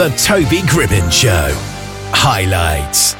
The Toby Gribbin Show. Highlights.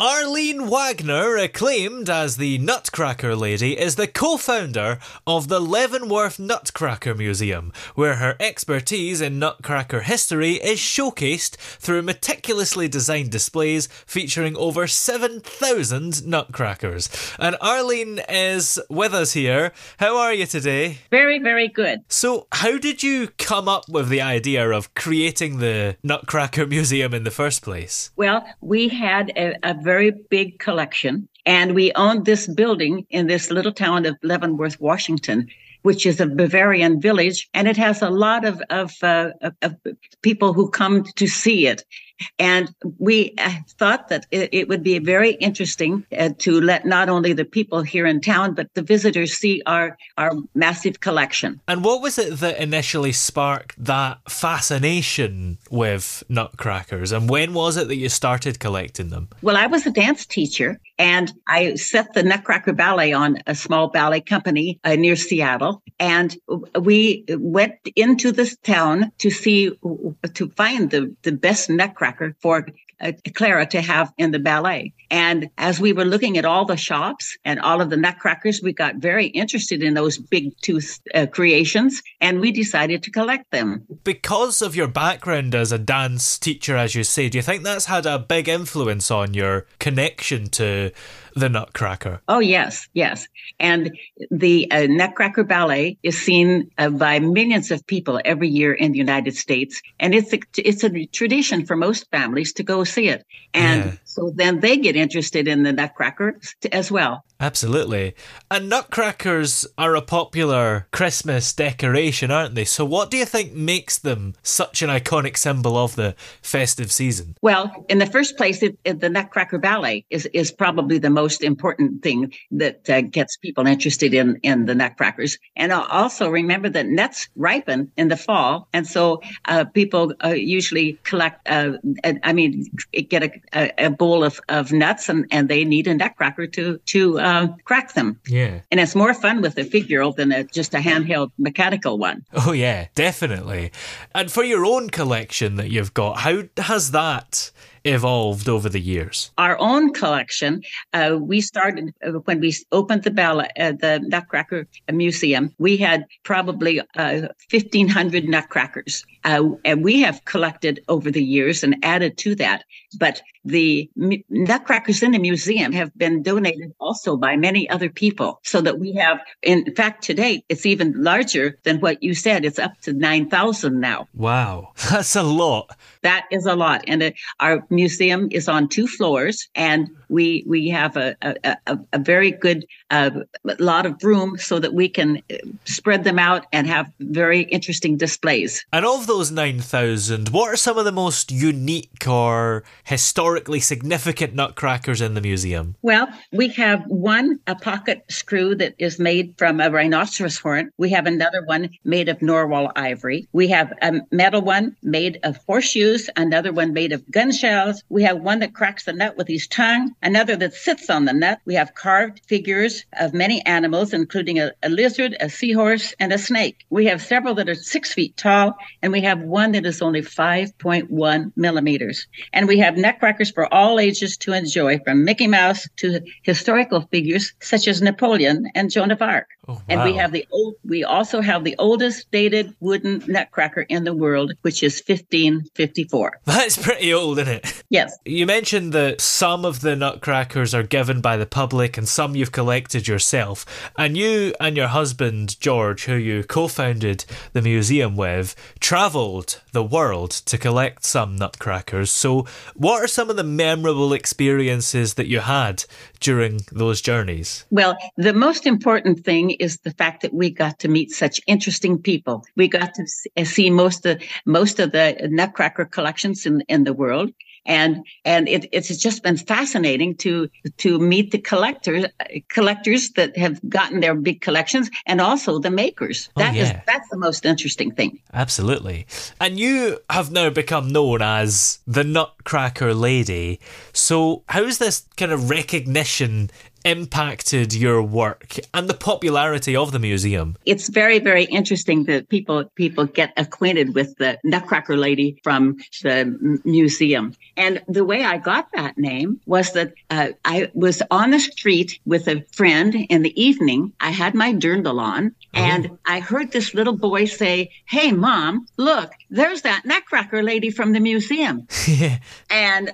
Arlene Wagner, acclaimed as the Nutcracker Lady, is the co founder of the Leavenworth Nutcracker Museum, where her expertise in Nutcracker history is showcased through meticulously designed displays featuring over 7,000 nutcrackers. And Arlene is with us here. How are you today? Very, very good. So, how did you come up with the idea of creating the Nutcracker Museum in the first place? Well, we had a, a very big collection. And we owned this building in this little town of Leavenworth, Washington, which is a Bavarian village. And it has a lot of, of, uh, of, of people who come to see it. And we uh, thought that it, it, would be very interesting uh, to let not only the people here in town, but the visitors see our, our massive collection. And what was it that initially sparked that fascination with nutcrackers? And when was it that you started collecting them? Well, I was a dance teacher and I set the Nutcracker Ballet on a small ballet company uh, near Seattle. And we went into this town to see, to find the, the best nutcracker for uh, Clara to have in the ballet. And as we were looking at all the shops and all of the nutcrackers, we got very interested in those big tooth uh, creations and we decided to collect them. Because of your background as a dance teacher, as you say, do you think that's had a big influence on your connection to the Nutcracker? Oh, yes, yes. And the uh, Nutcracker Ballet is seen uh, by millions of people every year in the United States. And it's a, it's a tradition for most families to go see it. And yeah. So then they get interested in the Nutcracker as well. Absolutely. And nutcrackers are a popular Christmas decoration, aren't they? So, what do you think makes them such an iconic symbol of the festive season? Well, in the first place, it, it, the Nutcracker Ballet is, is probably the most important thing that uh, gets people interested in, in the nutcrackers. And also remember that nuts ripen in the fall. And so uh, people uh, usually collect, uh, I mean, get a, a, bowl of, of nuts and, and they need a nutcracker to, to uh, crack them. Yeah. And it's more fun with a figural than a, just a handheld mechanical one. Oh, yeah, definitely. And for your own collection that you've got, how has that evolved over the years? Our own collection, uh, we started uh, when we opened the uh, the Nutcracker Museum. We had probably uh, 1,500 nutcrackers, uh, and we have collected over the years and added to that. But the m- nutcrackers in the museum have been donated also by many other people, so that we have, in fact, today it's even larger than what you said. It's up to 9,000 now. Wow, that's a lot. That is a lot, and uh, our museum is on two floors, and we we have a a, a, a very good uh, lot of room so that we can uh, spread them out and have very interesting displays. And of those nine thousand, what are some of the most unique or historically significant nutcrackers in the museum? Well, we have one a pocket screw that is made from a rhinoceros horn. We have another one made of narwhal ivory. We have a metal one made of horseshoes, another one made of gun shells We have one that cracks the nut with his tongue, another that sits on the nut. We have carved figures of many animals, including a, a lizard, a seahorse, and a snake. We have several that are six feet tall, and we have one that is only 5.1 millimeters. And we have nutcrackers for all ages to enjoy, from Mickey Mouse to historical figures such as Napoleon and Joan of Arc. Oh, And we have the old, we also have the oldest dated wooden nutcracker in the world, which is 1554. That's pretty old, isn't it? Yes. You mentioned that some of the nutcrackers are given by the public and some you've collected yourself. And you and your husband, George, who you co founded the museum with, travelled the world to collect some nutcrackers. So, what are some of the memorable experiences that you had during those journeys? Well, the most important thing is the fact that we got to meet such interesting people. We got to see most of most of the nutcracker collections in in the world. And and it, it's just been fascinating to to meet the collectors collectors that have gotten their big collections and also the makers. Oh, That is yeah. that's the most interesting thing. Absolutely. And you have now become known as the Nutcracker Lady. So, how's this kind of recognition impacted your work and the popularity of the museum? it's very very interesting that people people get acquainted with the nutcracker lady from the m- museum. And the way i got that name was that uh, i was on the street with a friend in the evening. I had my dirndl on and i heard this little boy say hey mom look there's that nutcracker lady from the museum. And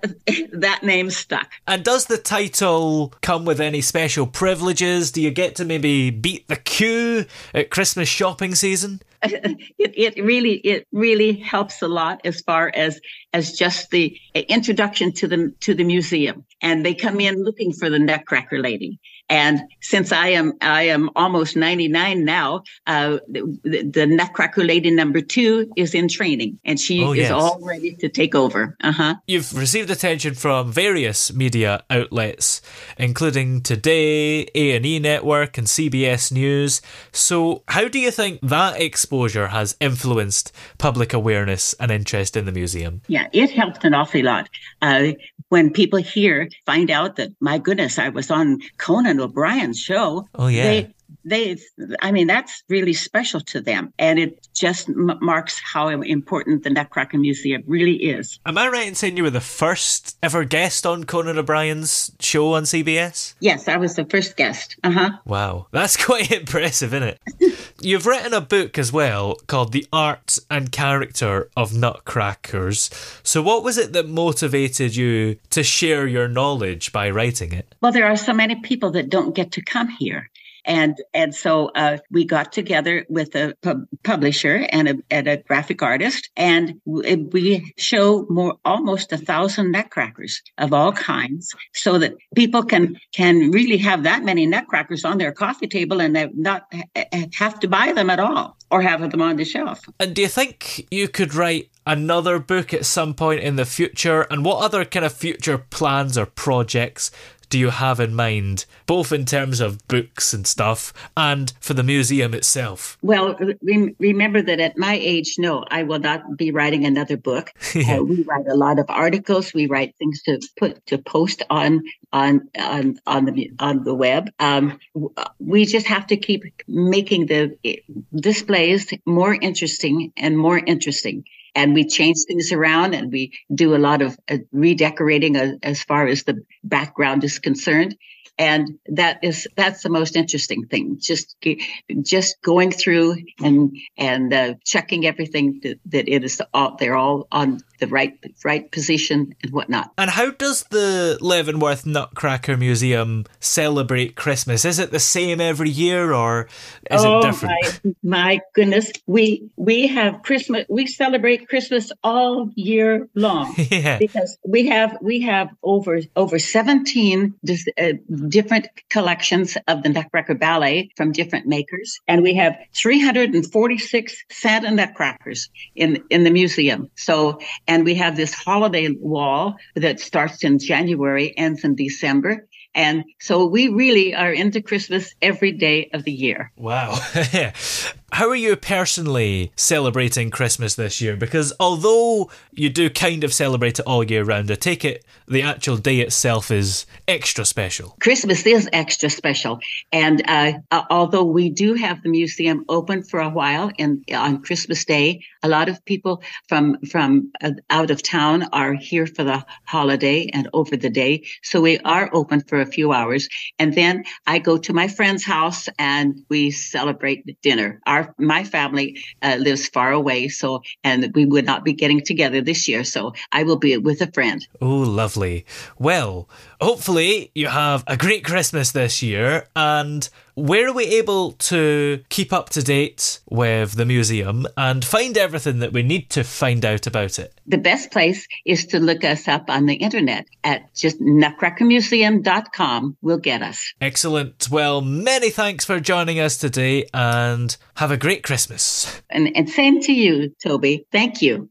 that name stuck. And does the title come with any special privileges? Do you get to maybe beat the queue at Christmas shopping season? it, it really it really helps a lot as far as as just the introduction to the to the museum. And they come in looking for the nutcracker lady and since i am i am almost 99 now uh the, the nutcracker lady number two is in training and she Oh, is all ready to take over uh-huh You've received attention from various media outlets, including Today, A&E Network, and CBS News. So, how do you think that exposure has influenced public awareness and interest in the museum? Yeah, it helped an awful lot. Uh, when people here find out that, my goodness, I was on Conan O'Brien's show. Oh, yeah. They, they, I mean, that's really special to them. And it just m- marks how important the Nutcracker Museum really is. Am I right in saying you were the first ever guest on Conan O'Brien's show on CBS? Yes, I was the first guest. Uh huh. Wow, that's quite impressive, isn't it? You've written a book as well called The Art and Character of Nutcrackers. So, what was it that motivated you to share your knowledge by writing it? Well, there are so many people that don't get to come here. And and so uh, we got together with a pub- publisher and a, and a graphic artist, and we show more almost a thousand nutcrackers of all kinds, so that people can can really have that many nutcrackers on their coffee table and they not have to buy them at all or have them on the shelf. And do you think you could write another book at some point in the future? And what other kind of future plans or projects do you have in mind, both in terms of books and stuff and for the museum itself? Well, re- remember that at my age, no, I will not be writing another book. Yeah. Uh, we write a lot of articles. We write things to put to post on on on on the on the web. Um, we just have to keep making the displays more interesting and more interesting. And we change things around, and we do a lot of uh, redecorating as, as far as the background is concerned. And that is that's the most interesting thing. Just just going through and and uh, checking everything that, that it is all they're all on the right right position and whatnot. And how does the Leavenworth Nutcracker Museum celebrate Christmas? Is it the same every year or is oh it different? my my goodness, we we have Christmas. We celebrate Christmas all year long. yeah. because we have we have over over 17 dis, uh, different collections of the Nutcracker Ballet from different makers, and we have 346 Santa Nutcrackers in in the museum. So, and we have this holiday wall that starts in January, ends in December. And so we really are into Christmas every day of the year. Wow. how are you personally celebrating Christmas this year? Because although you do kind of celebrate it all year round, I take it the actual day itself is extra special. Christmas is extra special, and uh, although we do have the museum open for a while, on Christmas Day, a lot of people from from uh, out of town are here for the holiday and over the day, so we are open for a few hours, and then I go to my friend's house and we celebrate dinner. Our my family uh, lives far away, so and we would not be getting together this year, so I will be with a friend. Oh, lovely. Well, hopefully you have a great Christmas this year. And where are we able to keep up to date with the museum and find everything that we need to find out about it? The best place is to look us up on the internet at just nutcrackermuseum.com will get us. Excellent. Well, many thanks for joining us today and have a great Christmas. And, and same to you, Toby. Thank you.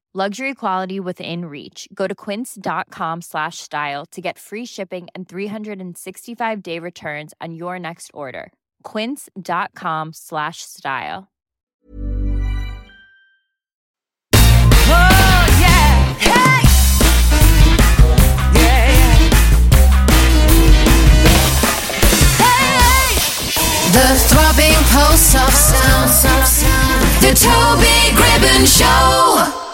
Luxury quality within reach. Go to quince.com slash style to get free shipping and 365 day returns on your next order. Quince.com slash style. Oh, yeah. Hey! Yeah. Hey! The throbbing pulse of sound. The Toby Gribbon Show.